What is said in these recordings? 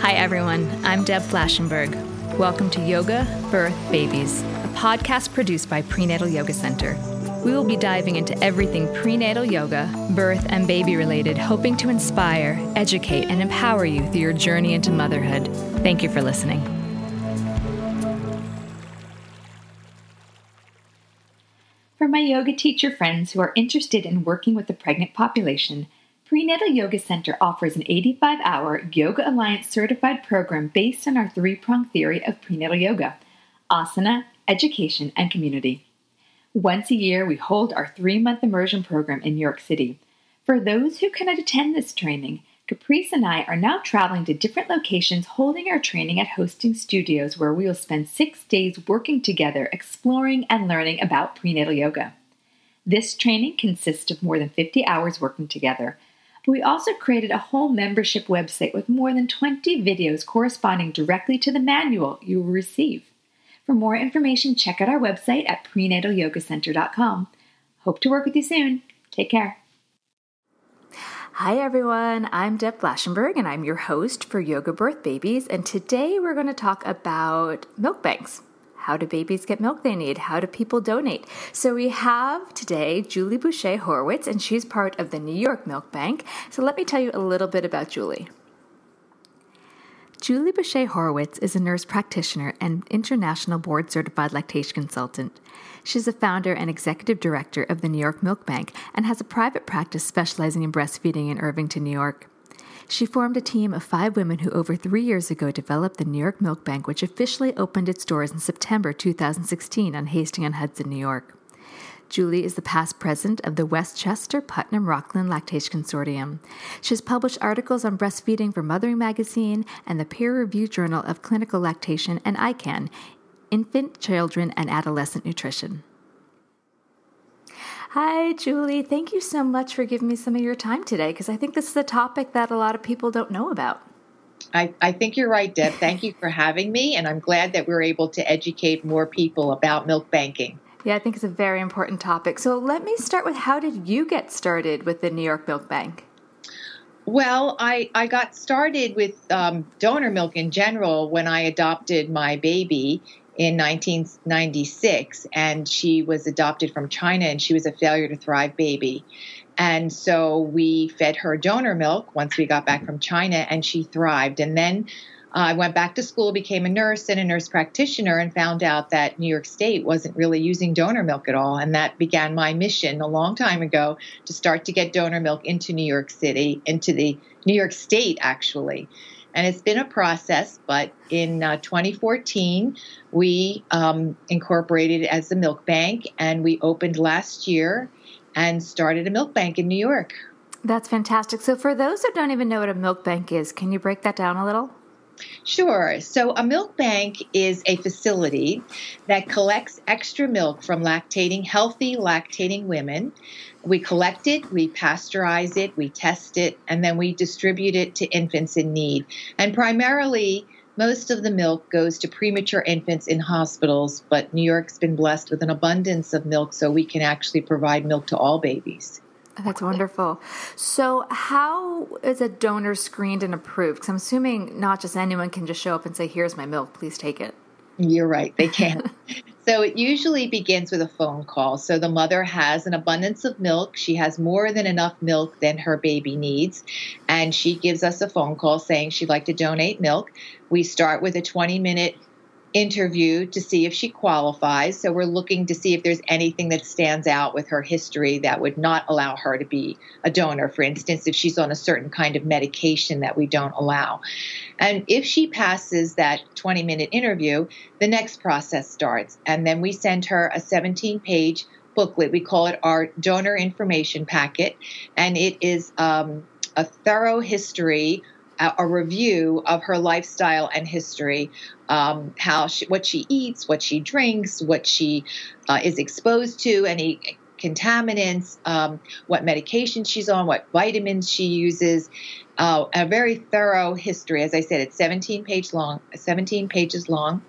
Hi, everyone. I'm Deb Flashenberg. Welcome to Yoga, Birth, Babies, a podcast produced by Prenatal Yoga Center. We will be diving into everything prenatal yoga, birth, and baby related, hoping to inspire, educate, and empower you through your journey into motherhood. Thank you for listening. For my yoga teacher friends who are interested in working with the pregnant population, Prenatal Yoga Center offers an 85 hour Yoga Alliance certified program based on our three prong theory of prenatal yoga asana, education, and community. Once a year, we hold our three month immersion program in New York City. For those who cannot attend this training, Caprice and I are now traveling to different locations holding our training at hosting studios where we will spend six days working together, exploring and learning about prenatal yoga. This training consists of more than 50 hours working together but we also created a whole membership website with more than 20 videos corresponding directly to the manual you will receive. For more information, check out our website at prenatalyogacenter.com. Hope to work with you soon. Take care. Hi everyone, I'm Deb Flashenberg and I'm your host for Yoga Birth Babies. And today we're going to talk about milk banks. How do babies get milk they need? How do people donate? So we have today Julie Bouchet-Horwitz, and she's part of the New York Milk Bank. So let me tell you a little bit about Julie. Julie Bouchet-Horwitz is a nurse practitioner and international board certified lactation consultant. She's a founder and executive director of the New York Milk Bank and has a private practice specializing in breastfeeding in Irvington, New York. She formed a team of five women who over three years ago developed the New York Milk Bank, which officially opened its doors in September 2016 on Hastings on Hudson, New York. Julie is the past president of the Westchester Putnam Rockland Lactation Consortium. She has published articles on breastfeeding for Mothering Magazine and the peer reviewed Journal of Clinical Lactation and ICAN, Infant, Children, and Adolescent Nutrition. Hi, Julie. Thank you so much for giving me some of your time today because I think this is a topic that a lot of people don't know about. I, I think you're right, Deb. Thank you for having me, and I'm glad that we're able to educate more people about milk banking. Yeah, I think it's a very important topic. So let me start with how did you get started with the New York Milk Bank? Well, I, I got started with um, donor milk in general when I adopted my baby in 1996, and she was adopted from China, and she was a failure to thrive baby. And so we fed her donor milk once we got back from China, and she thrived. And then uh, I went back to school, became a nurse and a nurse practitioner, and found out that New York State wasn't really using donor milk at all. And that began my mission a long time ago to start to get donor milk into New York City, into the New York State, actually. And it's been a process, but in uh, 2014, we um, incorporated as the milk bank and we opened last year and started a milk bank in New York. That's fantastic. So, for those that don't even know what a milk bank is, can you break that down a little? Sure. So, a milk bank is a facility that collects extra milk from lactating, healthy lactating women we collect it, we pasteurize it, we test it, and then we distribute it to infants in need. And primarily, most of the milk goes to premature infants in hospitals, but New York's been blessed with an abundance of milk, so we can actually provide milk to all babies. That's wonderful. So, how is a donor screened and approved? Because I'm assuming not just anyone can just show up and say, Here's my milk, please take it. You're right, they can. So it usually begins with a phone call. So the mother has an abundance of milk. She has more than enough milk than her baby needs. And she gives us a phone call saying she'd like to donate milk. We start with a 20 minute interview to see if she qualifies. So we're looking to see if there's anything that stands out with her history that would not allow her to be a donor. For instance, if she's on a certain kind of medication that we don't allow. And if she passes that 20 minute interview, the next process starts. And then we send her a 17 page booklet. We call it our donor information packet. And it is um, a thorough history a review of her lifestyle and history, um, how she, what she eats, what she drinks, what she uh, is exposed to, any contaminants, um, what medication she's on, what vitamins she uses. Uh, a very thorough history. As I said, it's 17 page long, 17 pages long,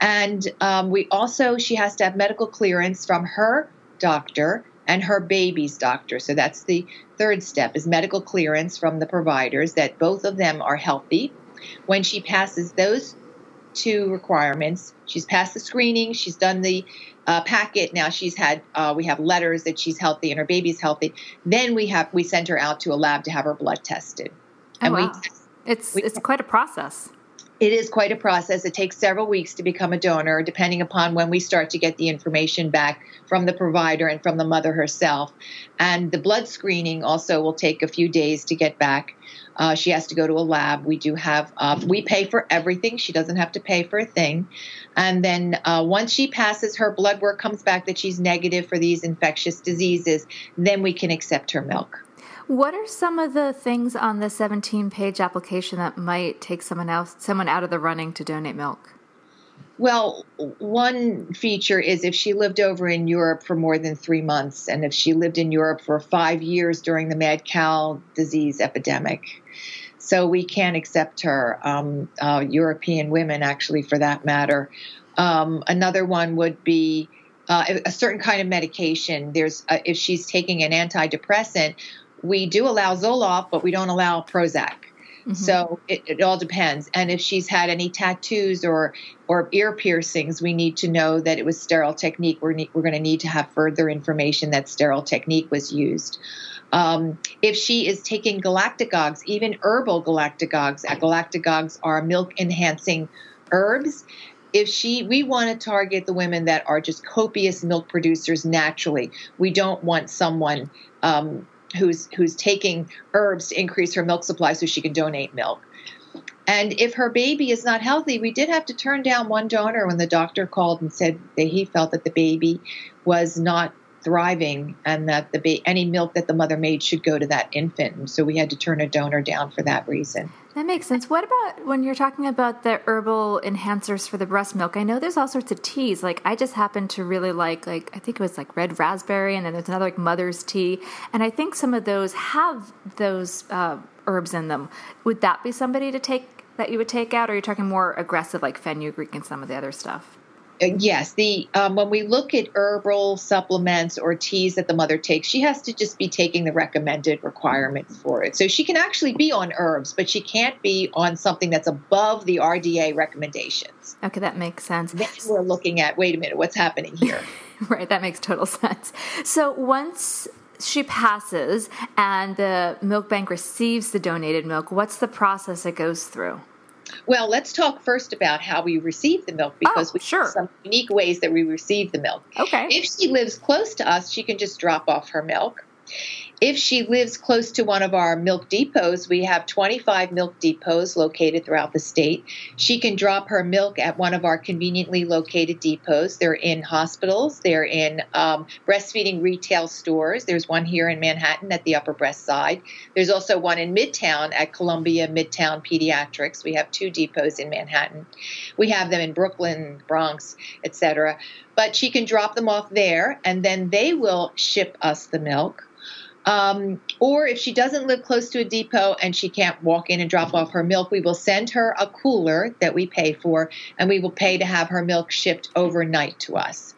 and um, we also she has to have medical clearance from her doctor and her baby's doctor. So that's the third step is medical clearance from the providers that both of them are healthy. When she passes those two requirements, she's passed the screening, she's done the uh, packet. Now she's had uh, we have letters that she's healthy and her baby's healthy. Then we have we send her out to a lab to have her blood tested. Oh, and wow. we it's we, it's quite a process. It is quite a process. It takes several weeks to become a donor, depending upon when we start to get the information back from the provider and from the mother herself. And the blood screening also will take a few days to get back. Uh, she has to go to a lab. We do have, uh, we pay for everything. She doesn't have to pay for a thing. And then uh, once she passes, her blood work comes back that she's negative for these infectious diseases, then we can accept her milk. What are some of the things on the 17 page application that might take someone else someone out of the running to donate milk? Well, one feature is if she lived over in Europe for more than three months, and if she lived in Europe for five years during the mad cow disease epidemic. So we can accept her, um, uh, European women, actually, for that matter. Um, another one would be uh, a certain kind of medication. There's uh, if she's taking an antidepressant, we do allow Zoloft, but we don't allow Prozac. Mm-hmm. So it, it, all depends. And if she's had any tattoos or or ear piercings, we need to know that it was sterile technique. We're ne- we're going to need to have further information that sterile technique was used. Um, if she is taking galactagogues, even herbal galactagogues, uh, galactagogues are milk enhancing herbs. If she, we want to target the women that are just copious milk producers naturally. We don't want someone um, who's who's taking herbs to increase her milk supply so she can donate milk. And if her baby is not healthy, we did have to turn down one donor when the doctor called and said that he felt that the baby was not thriving and that the ba- any milk that the mother made should go to that infant. And so we had to turn a donor down for that reason. That makes sense. What about when you're talking about the herbal enhancers for the breast milk? I know there's all sorts of teas. Like I just happen to really like like I think it was like red raspberry, and then there's another like mother's tea, and I think some of those have those uh, herbs in them. Would that be somebody to take that you would take out, or are you talking more aggressive like fenugreek and some of the other stuff? Uh, yes, the um, when we look at herbal supplements or teas that the mother takes, she has to just be taking the recommended requirements for it. So she can actually be on herbs, but she can't be on something that's above the RDA recommendations. Okay, that makes sense. Then we're looking at wait a minute, what's happening here? right, that makes total sense. So once she passes and the milk bank receives the donated milk, what's the process it goes through? Well, let's talk first about how we receive the milk oh, because oh, we sure. have some unique ways that we receive the milk. Okay. If she lives close to us, she can just drop off her milk. If she lives close to one of our milk depots, we have 25 milk depots located throughout the state. She can drop her milk at one of our conveniently located depots. They're in hospitals, they're in um, breastfeeding retail stores. There's one here in Manhattan at the Upper Breast Side. There's also one in Midtown at Columbia Midtown Pediatrics. We have two depots in Manhattan. We have them in Brooklyn, Bronx, etc. But she can drop them off there, and then they will ship us the milk. Um, or if she doesn't live close to a depot and she can't walk in and drop off her milk, we will send her a cooler that we pay for, and we will pay to have her milk shipped overnight to us.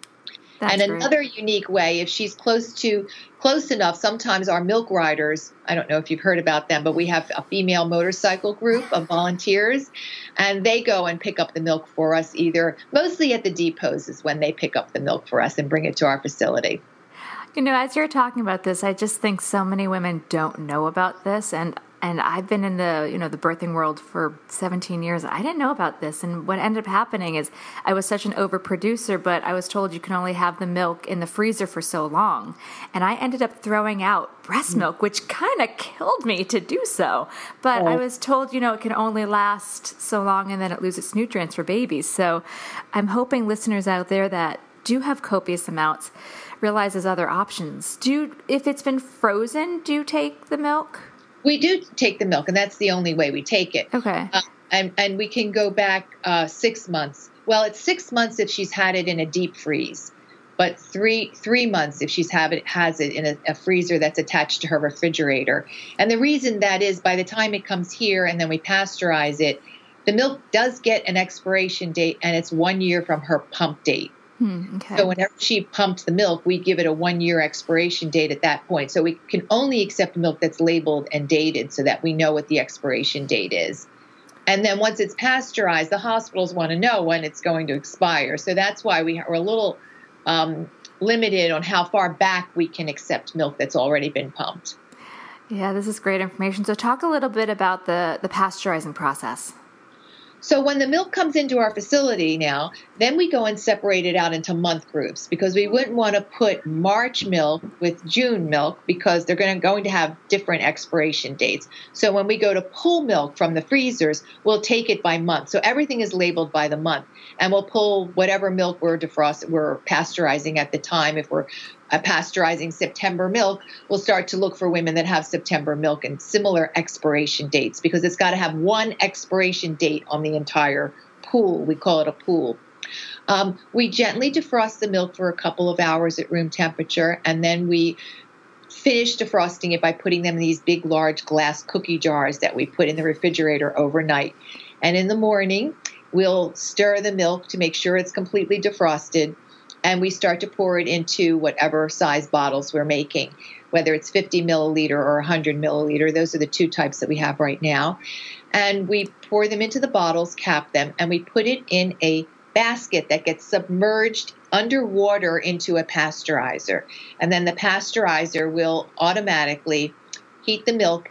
That's and another great. unique way, if she's close to close enough, sometimes our milk riders, I don't know if you've heard about them, but we have a female motorcycle group of volunteers, and they go and pick up the milk for us either mostly at the depots is when they pick up the milk for us and bring it to our facility. You know, as you're talking about this, I just think so many women don't know about this, and and I've been in the you know the birthing world for 17 years. I didn't know about this, and what ended up happening is I was such an overproducer, but I was told you can only have the milk in the freezer for so long, and I ended up throwing out breast mm. milk, which kind of killed me to do so. But oh. I was told you know it can only last so long, and then it loses its nutrients for babies. So I'm hoping listeners out there that do have copious amounts realizes other options. Do you, if it's been frozen, do you take the milk? We do take the milk, and that's the only way we take it. Okay. Uh, and and we can go back uh, six months. Well, it's six months if she's had it in a deep freeze, but three three months if she's have it has it in a, a freezer that's attached to her refrigerator. And the reason that is, by the time it comes here and then we pasteurize it, the milk does get an expiration date, and it's one year from her pump date. Hmm, okay. So whenever she pumped the milk, we give it a one year expiration date at that point. So we can only accept milk that's labeled and dated so that we know what the expiration date is. And then once it's pasteurized, the hospitals want to know when it's going to expire. So that's why we are a little um, limited on how far back we can accept milk that's already been pumped. Yeah, this is great information. So talk a little bit about the, the pasteurizing process. So when the milk comes into our facility now, then we go and separate it out into month groups because we wouldn't want to put March milk with June milk because they're going to, going to have different expiration dates. So when we go to pull milk from the freezers, we'll take it by month. So everything is labeled by the month, and we'll pull whatever milk we're defrost we're pasteurizing at the time. If we're uh, pasteurizing September milk, we'll start to look for women that have September milk and similar expiration dates because it's got to have one expiration date on the entire pool. We call it a pool. Um, we gently defrost the milk for a couple of hours at room temperature, and then we finish defrosting it by putting them in these big, large glass cookie jars that we put in the refrigerator overnight. And in the morning, we'll stir the milk to make sure it's completely defrosted and we start to pour it into whatever size bottles we're making, whether it's 50 milliliter or 100 milliliter. Those are the two types that we have right now. And we pour them into the bottles, cap them, and we put it in a basket that gets submerged underwater into a pasteurizer. And then the pasteurizer will automatically heat the milk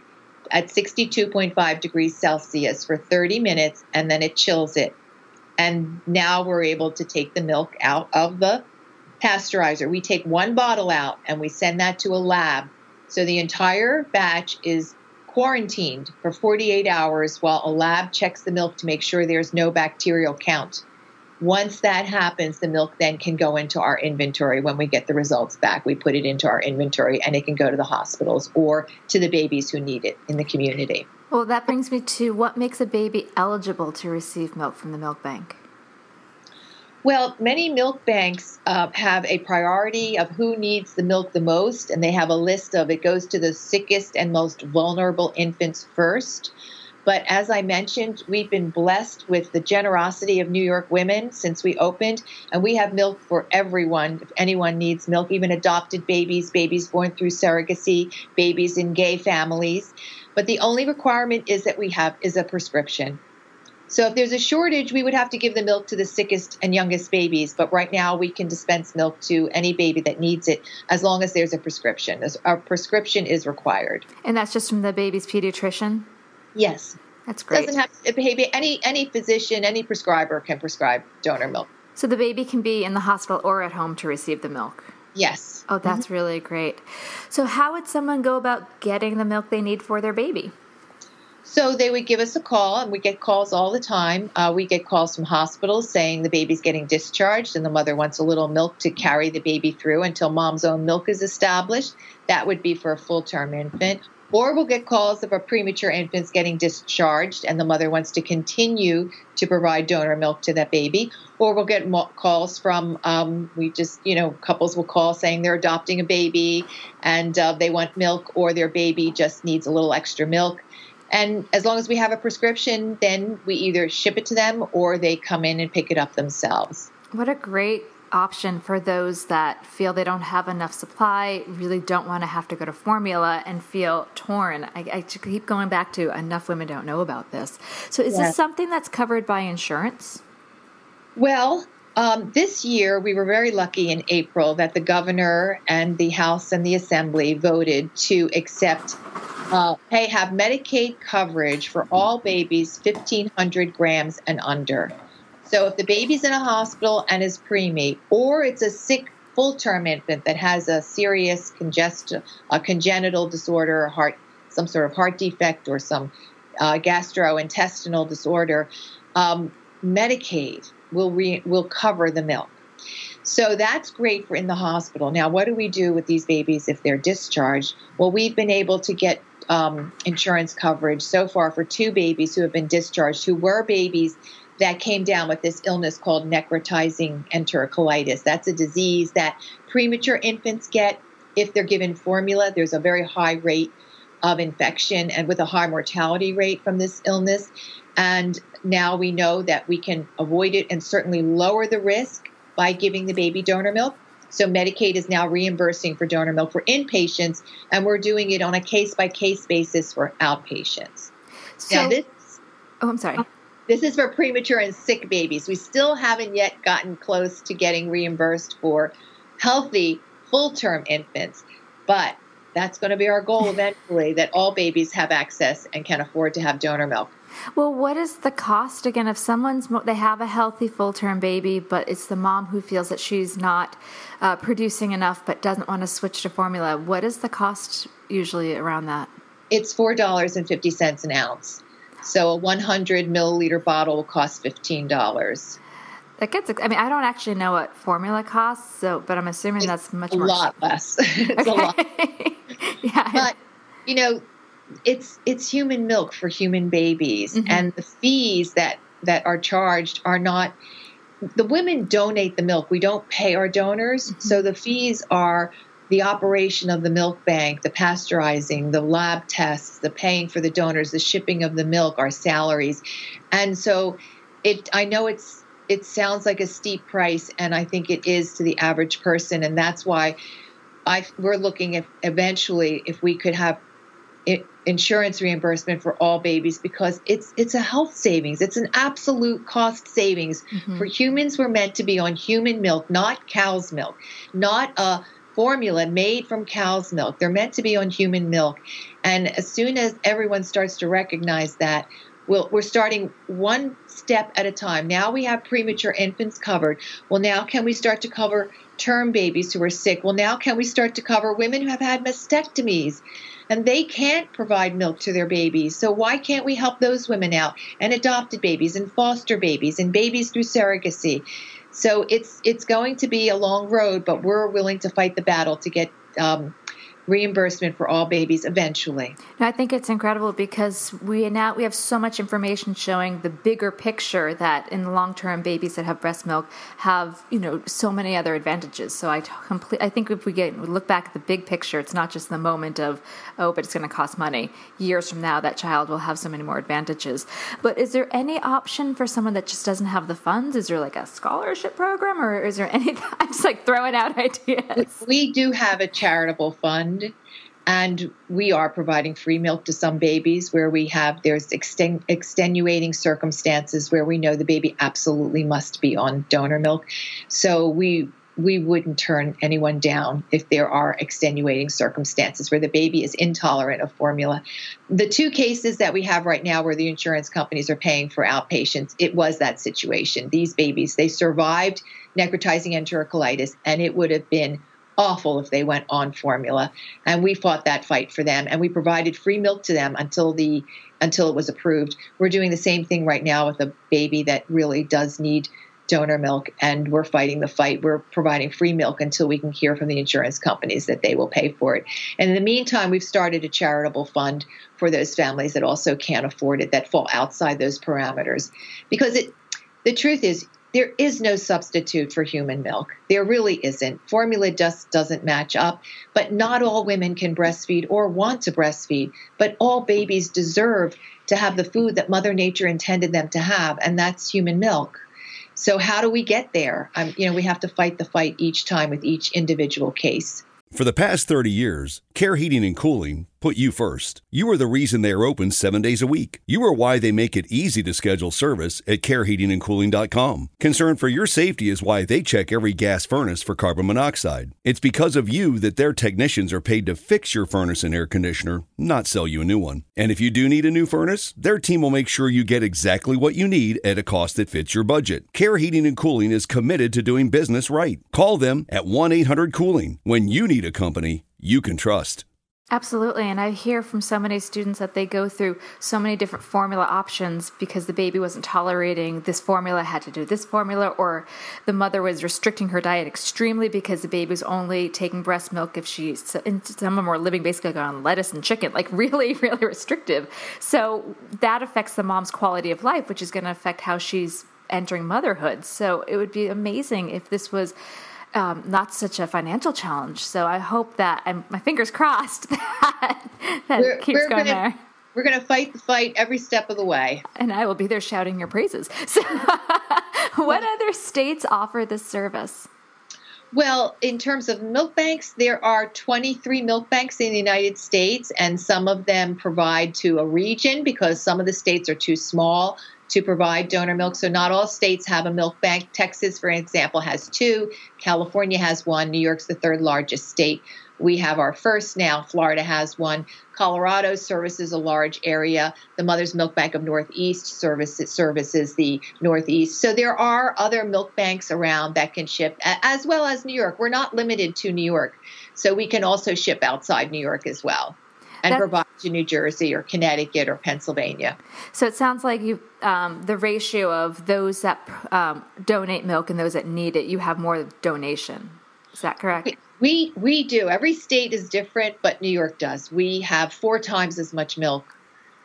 at 62.5 degrees Celsius for 30 minutes and then it chills it and now we're able to take the milk out of the pasteurizer. We take one bottle out and we send that to a lab. So the entire batch is quarantined for 48 hours while a lab checks the milk to make sure there's no bacterial count. Once that happens, the milk then can go into our inventory when we get the results back. We put it into our inventory and it can go to the hospitals or to the babies who need it in the community. Well, that brings me to what makes a baby eligible to receive milk from the milk bank? Well, many milk banks uh, have a priority of who needs the milk the most, and they have a list of it goes to the sickest and most vulnerable infants first. But as I mentioned, we've been blessed with the generosity of New York women since we opened, and we have milk for everyone. If anyone needs milk, even adopted babies, babies born through surrogacy, babies in gay families. But the only requirement is that we have is a prescription. So if there's a shortage, we would have to give the milk to the sickest and youngest babies. But right now, we can dispense milk to any baby that needs it as long as there's a prescription. A prescription is required. And that's just from the baby's pediatrician? Yes. That's great. Doesn't have to, any any physician, any prescriber can prescribe donor milk. So the baby can be in the hospital or at home to receive the milk. Yes. Oh, that's mm-hmm. really great. So, how would someone go about getting the milk they need for their baby? So they would give us a call, and we get calls all the time. Uh, we get calls from hospitals saying the baby's getting discharged and the mother wants a little milk to carry the baby through until mom's own milk is established. That would be for a full term infant. Or we'll get calls of a premature infant's getting discharged and the mother wants to continue to provide donor milk to that baby. Or we'll get calls from, um, we just, you know, couples will call saying they're adopting a baby and uh, they want milk or their baby just needs a little extra milk. And as long as we have a prescription, then we either ship it to them or they come in and pick it up themselves. What a great option for those that feel they don't have enough supply, really don't want to have to go to formula and feel torn. I, I keep going back to enough women don't know about this. So, is this something that's covered by insurance? Well, um, this year we were very lucky in April that the governor and the House and the Assembly voted to accept, uh, hey, have Medicaid coverage for all babies 1,500 grams and under. So if the baby's in a hospital and is preemie, or it's a sick full-term infant that has a serious congest- a congenital disorder, heart, some sort of heart defect, or some uh, gastrointestinal disorder, um, Medicaid will re- will cover the milk. So that's great for in the hospital. Now, what do we do with these babies if they're discharged? Well, we've been able to get um, insurance coverage so far for two babies who have been discharged, who were babies that came down with this illness called necrotizing enterocolitis. That's a disease that premature infants get if they're given formula. There's a very high rate of infection and with a high mortality rate from this illness. And now we know that we can avoid it and certainly lower the risk by giving the baby donor milk. So Medicaid is now reimbursing for donor milk for inpatients, and we're doing it on a case by case basis for outpatients. So, now, this, oh, I'm sorry. This is for premature and sick babies. We still haven't yet gotten close to getting reimbursed for healthy full term infants, but that's going to be our goal eventually that all babies have access and can afford to have donor milk. Well, what is the cost again if someone's they have a healthy full term baby, but it's the mom who feels that she's not uh, producing enough but doesn't want to switch to formula? What is the cost usually around that? It's four dollars and fifty cents an ounce. So a 100 milliliter bottle will cost fifteen dollars. That gets. I mean, I don't actually know what formula costs, so but I'm assuming it's that's much a more. Lot less. it's okay. a lot. yeah. But you know, it's it's human milk for human babies, mm-hmm. and the fees that that are charged are not. The women donate the milk. We don't pay our donors, mm-hmm. so the fees are the operation of the milk bank, the pasteurizing, the lab tests, the paying for the donors, the shipping of the milk, our salaries. And so it I know it's it sounds like a steep price and I think it is to the average person and that's why I we're looking at eventually if we could have insurance reimbursement for all babies because it's it's a health savings. It's an absolute cost savings. Mm-hmm. For humans we're meant to be on human milk, not cow's milk, not a formula made from cow's milk. They're meant to be on human milk. And as soon as everyone starts to recognize that, we'll, we're starting one step at a time. Now we have premature infants covered. Well, now can we start to cover term babies who are sick? Well, now can we start to cover women who have had mastectomies? and they can't provide milk to their babies. So why can't we help those women out and adopted babies and foster babies and babies through surrogacy? So it's it's going to be a long road, but we're willing to fight the battle to get um, reimbursement for all babies eventually. I think it's incredible because we now we have so much information showing the bigger picture that in the long term babies that have breast milk have you know so many other advantages. So I complete I think if we get we look back at the big picture, it's not just the moment of oh, but it's going to cost money. Years from now, that child will have so many more advantages. But is there any option for someone that just doesn't have the funds? Is there like a scholarship program, or is there any? I'm just like throwing out ideas. We do have a charitable fund And we are providing free milk to some babies where we have there's exten- extenuating circumstances where we know the baby absolutely must be on donor milk. So we we wouldn't turn anyone down if there are extenuating circumstances where the baby is intolerant of formula. The two cases that we have right now where the insurance companies are paying for outpatients, it was that situation. These babies, they survived necrotizing enterocolitis, and it would have been awful if they went on formula. And we fought that fight for them and we provided free milk to them until the until it was approved. We're doing the same thing right now with a baby that really does need donor milk and we're fighting the fight. We're providing free milk until we can hear from the insurance companies that they will pay for it. And in the meantime, we've started a charitable fund for those families that also can't afford it that fall outside those parameters because it the truth is there is no substitute for human milk. There really isn't. Formula just doesn't match up. But not all women can breastfeed or want to breastfeed. But all babies deserve to have the food that Mother Nature intended them to have, and that's human milk. So how do we get there? Um, you know, we have to fight the fight each time with each individual case. For the past 30 years, Care Heating and Cooling put you first. You are the reason they are open seven days a week. You are why they make it easy to schedule service at careheatingandcooling.com. Concern for your safety is why they check every gas furnace for carbon monoxide. It's because of you that their technicians are paid to fix your furnace and air conditioner, not sell you a new one. And if you do need a new furnace, their team will make sure you get exactly what you need at a cost that fits your budget. Care Heating and Cooling is committed to doing business right. Call them at 1 800 Cooling when you need a company you can trust. Absolutely. And I hear from so many students that they go through so many different formula options because the baby wasn't tolerating this formula, had to do this formula, or the mother was restricting her diet extremely because the baby was only taking breast milk if she, and some of them were living basically on lettuce and chicken, like really, really restrictive. So that affects the mom's quality of life, which is going to affect how she's entering motherhood. So it would be amazing if this was um, not such a financial challenge. So I hope that I'm my fingers crossed that that we're, keeps we're going gonna, there. We're going to fight the fight every step of the way, and I will be there shouting your praises. So what other states offer this service? Well, in terms of milk banks, there are 23 milk banks in the United States, and some of them provide to a region because some of the states are too small to provide donor milk. So, not all states have a milk bank. Texas, for example, has two, California has one, New York's the third largest state. We have our first now. Florida has one. Colorado services a large area. The Mother's Milk Bank of Northeast services services the Northeast. So there are other milk banks around that can ship, as well as New York. We're not limited to New York, so we can also ship outside New York as well, and That's, provide to New Jersey or Connecticut or Pennsylvania. So it sounds like you um, the ratio of those that um, donate milk and those that need it, you have more donation. Is that correct? We we do. Every state is different, but New York does. We have four times as much milk.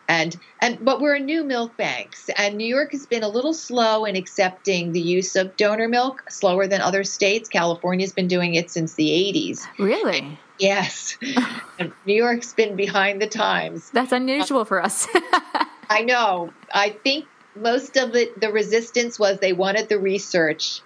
And and but we're a new milk banks and New York has been a little slow in accepting the use of donor milk, slower than other states. California's been doing it since the 80s. Really? Yes. New York's been behind the times. That's unusual uh, for us. I know. I think most of it, the resistance was they wanted the research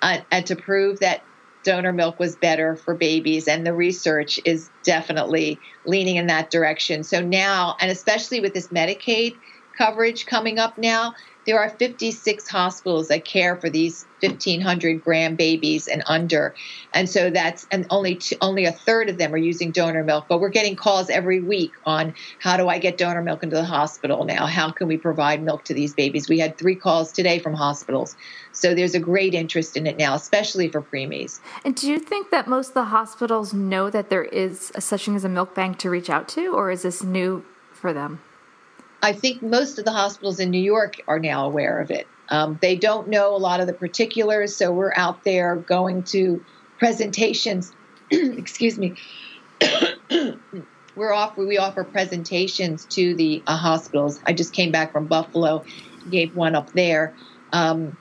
uh, and to prove that donor milk was better for babies, and the research is definitely leaning in that direction. So now, and especially with this Medicaid coverage coming up now, there are 56 hospitals that care for these 1500 gram babies and under. And so that's and only only a third of them are using donor milk but we're getting calls every week on how do i get donor milk into the hospital now? How can we provide milk to these babies? We had three calls today from hospitals. So there's a great interest in it now especially for preemies. And do you think that most of the hospitals know that there is a, such thing as a milk bank to reach out to or is this new for them I think most of the hospitals in New York are now aware of it. Um, they don't know a lot of the particulars, so we're out there going to presentations. excuse me. we're off. We offer presentations to the uh, hospitals. I just came back from Buffalo, gave one up there. Um,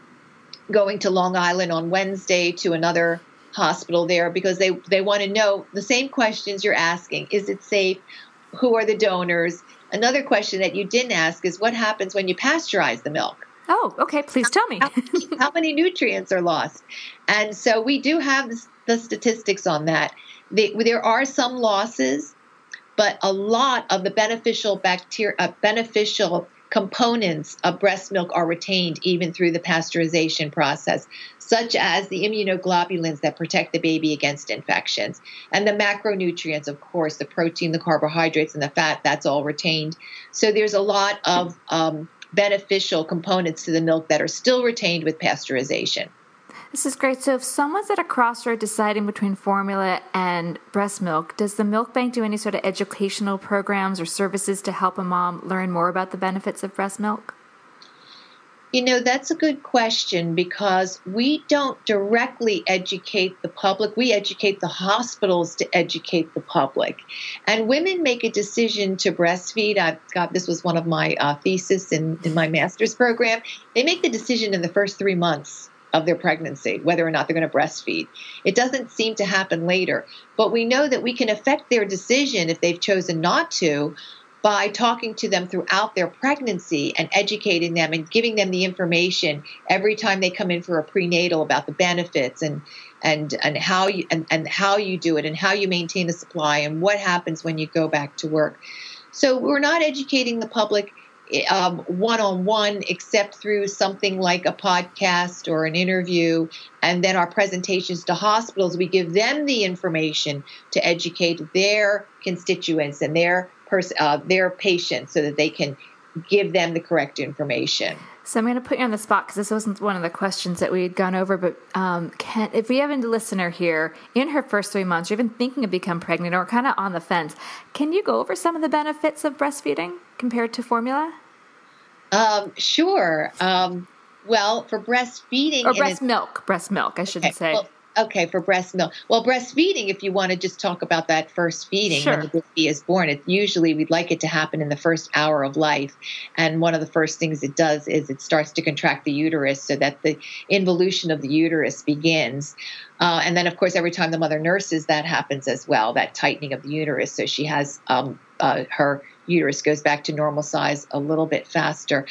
going to Long Island on Wednesday to another hospital there because they they want to know the same questions you're asking. Is it safe? Who are the donors? Another question that you didn't ask is what happens when you pasteurize the milk? Oh, okay. Please tell me. how, how, many nutrients are lost? And so we do have the, statistics on that. The, there are some losses, but a lot of the beneficial bacteria, uh, beneficial components of breast milk are retained even through the pasteurization process, such as the immunoglobulins that protect the baby against infections. And the macronutrients, of course, the protein, the carbohydrates, and the fat, that's all retained. So there's a lot of um, beneficial components to the milk that are still retained with pasteurization. This is great. So, if someone's at a crossroad deciding between formula and breast milk, does the milk bank do any sort of educational programs or services to help a mom learn more about the benefits of breast milk? You know, that's a good question because we don't directly educate the public. We educate the hospitals to educate the public. And women make a decision to breastfeed. I've got this was one of my uh, thesis in, in my master's program. They make the decision in the first three months of their pregnancy, whether or not they're going to breastfeed. It doesn't seem to happen later, but we know that we can affect their decision if they've chosen not to by talking to them throughout their pregnancy and educating them and giving them the information every time they come in for a prenatal about the benefits and and and how you and, and how you do it and how you maintain the supply and what happens when you go back to work. So we're not educating the public one on one, except through something like a podcast or an interview. And then our presentations to hospitals, we give them the information to educate their constituents and their pers- uh, their patients so that they can give them the correct information. So I'm going to put you on the spot because this wasn't one of the questions that we had gone over. But um, can, if we have a listener here in her first three months, or even thinking of becoming pregnant, or kind of on the fence, can you go over some of the benefits of breastfeeding compared to formula? Um, sure. Um, well, for breastfeeding or breast milk, breast milk, I should okay, say. Well, okay, for breast milk. Well, breastfeeding, if you want to just talk about that first feeding sure. when the baby is born, it usually we'd like it to happen in the first hour of life. And one of the first things it does is it starts to contract the uterus so that the involution of the uterus begins. Uh, and then, of course, every time the mother nurses, that happens as well, that tightening of the uterus. So she has um, uh, her uterus goes back to normal size a little bit faster.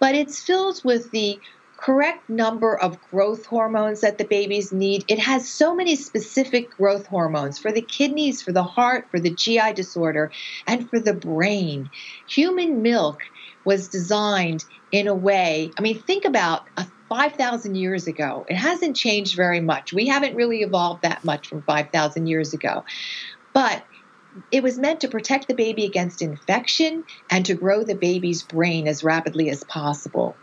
But it's filled with the correct number of growth hormones that the babies need. It has so many specific growth hormones for the kidneys, for the heart, for the GI disorder, and for the brain. Human milk was designed in a way, I mean, think about uh, a 5,000 years ago. It hasn't changed very much. We haven't really evolved that much from 5,000 years ago. But it was meant to protect the baby against infection and to grow the baby's brain as rapidly as possible.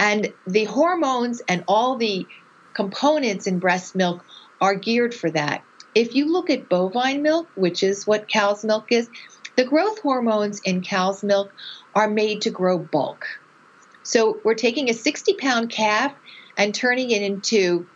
And the hormones and all the components in breast milk are geared for that. If you look at bovine milk, which is what cow's milk is, the growth hormones in cow's milk are made to grow bulk. So we're taking a 60 pound calf and turning it into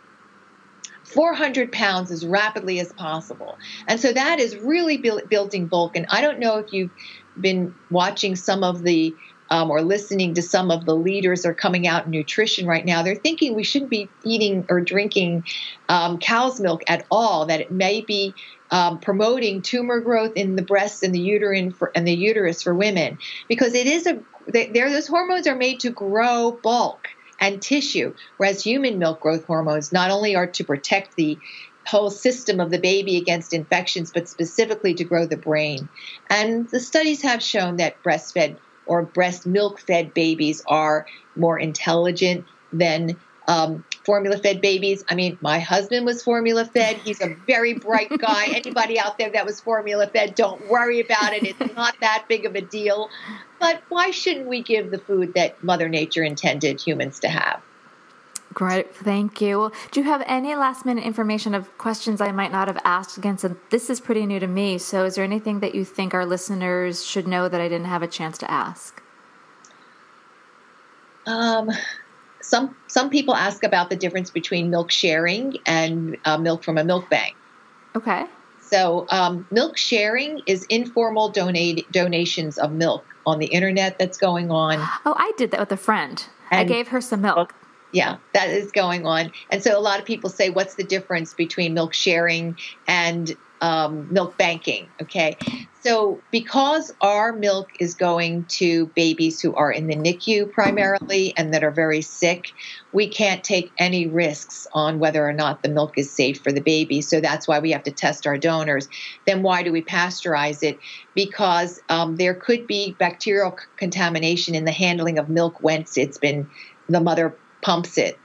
400 pounds as rapidly as possible. And so that is really building bulk. And I don't know if you've been watching some of the um, or listening to some of the leaders are coming out in nutrition right now, they're thinking we shouldn't be eating or drinking um, cow's milk at all. That it may be um, promoting tumor growth in the breasts and the uterine for, and the uterus for women because it is a there those hormones are made to grow bulk and tissue, whereas human milk growth hormones not only are to protect the whole system of the baby against infections, but specifically to grow the brain. And the studies have shown that breastfed or breast milk fed babies are more intelligent than um, formula fed babies. I mean, my husband was formula fed. He's a very bright guy. Anybody out there that was formula fed, don't worry about it. It's not that big of a deal. But why shouldn't we give the food that Mother Nature intended humans to have? Great, thank you. do you have any last minute information of questions I might not have asked again? So this is pretty new to me. So is there anything that you think our listeners should know that I didn't have a chance to ask? Um, some some people ask about the difference between milk sharing and uh, milk from a milk bank. Okay. So um, milk sharing is informal donate donations of milk on the internet that's going on. Oh, I did that with a friend. And I gave her some milk. Yeah, that is going on. And so a lot of people say, what's the difference between milk sharing and um, milk banking. Okay. So, because our milk is going to babies who are in the NICU primarily and that are very sick, we can't take any risks on whether or not the milk is safe for the baby. So, that's why we have to test our donors. Then, why do we pasteurize it? Because um, there could be bacterial contamination in the handling of milk once it's been, the mother pumps it.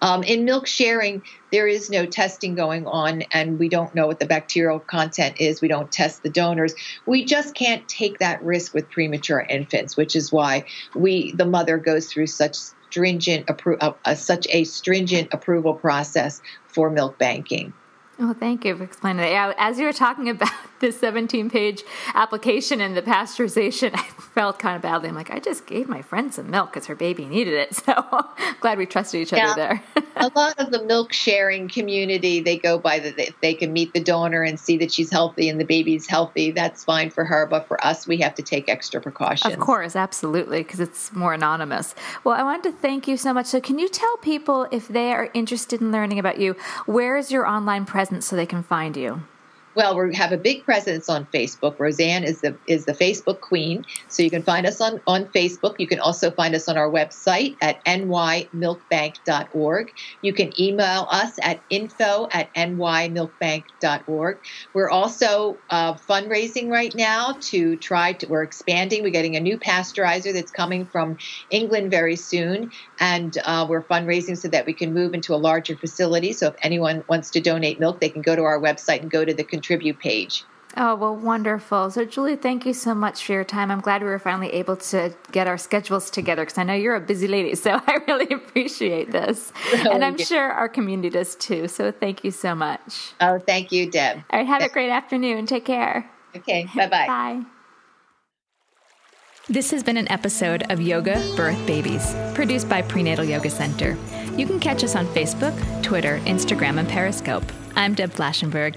Um, in milk sharing, there is no testing going on, and we don't know what the bacterial content is. We don't test the donors. We just can't take that risk with premature infants, which is why we, the mother, goes through such stringent, uh, uh, such a stringent approval process for milk banking. Oh, thank you for explaining that. Yeah, as you were talking about the 17 page application and the pasteurization, I felt kind of badly. I'm like, I just gave my friend some milk because her baby needed it. So glad we trusted each yeah. other there. a lot of the milk sharing community, they go by that the, they can meet the donor and see that she's healthy and the baby's healthy. That's fine for her. But for us, we have to take extra precautions. Of course, absolutely, because it's more anonymous. Well, I wanted to thank you so much. So, can you tell people if they are interested in learning about you, where is your online presence so they can find you? Well, we have a big presence on Facebook. Roseanne is the is the Facebook queen, so you can find us on on Facebook. You can also find us on our website at nymilkbank.org. You can email us at info at nymilkbank.org. We're also uh, fundraising right now to try to. We're expanding. We're getting a new pasteurizer that's coming from England very soon, and uh, we're fundraising so that we can move into a larger facility. So if anyone wants to donate milk, they can go to our website and go to the contribute page. Oh, well, wonderful. So, Julie, thank you so much for your time. I'm glad we were finally able to get our schedules together because I know you're a busy lady. So, I really appreciate this. Oh, and I'm yeah. sure our community does too. So, thank you so much. Oh, thank you, Deb. All right. Have a great afternoon. Take care. Okay. Bye-bye. Bye. This has been an episode of Yoga Birth Babies, produced by Prenatal Yoga Center. You can catch us on Facebook, Twitter, Instagram, and Periscope. I'm Deb Flashenberg.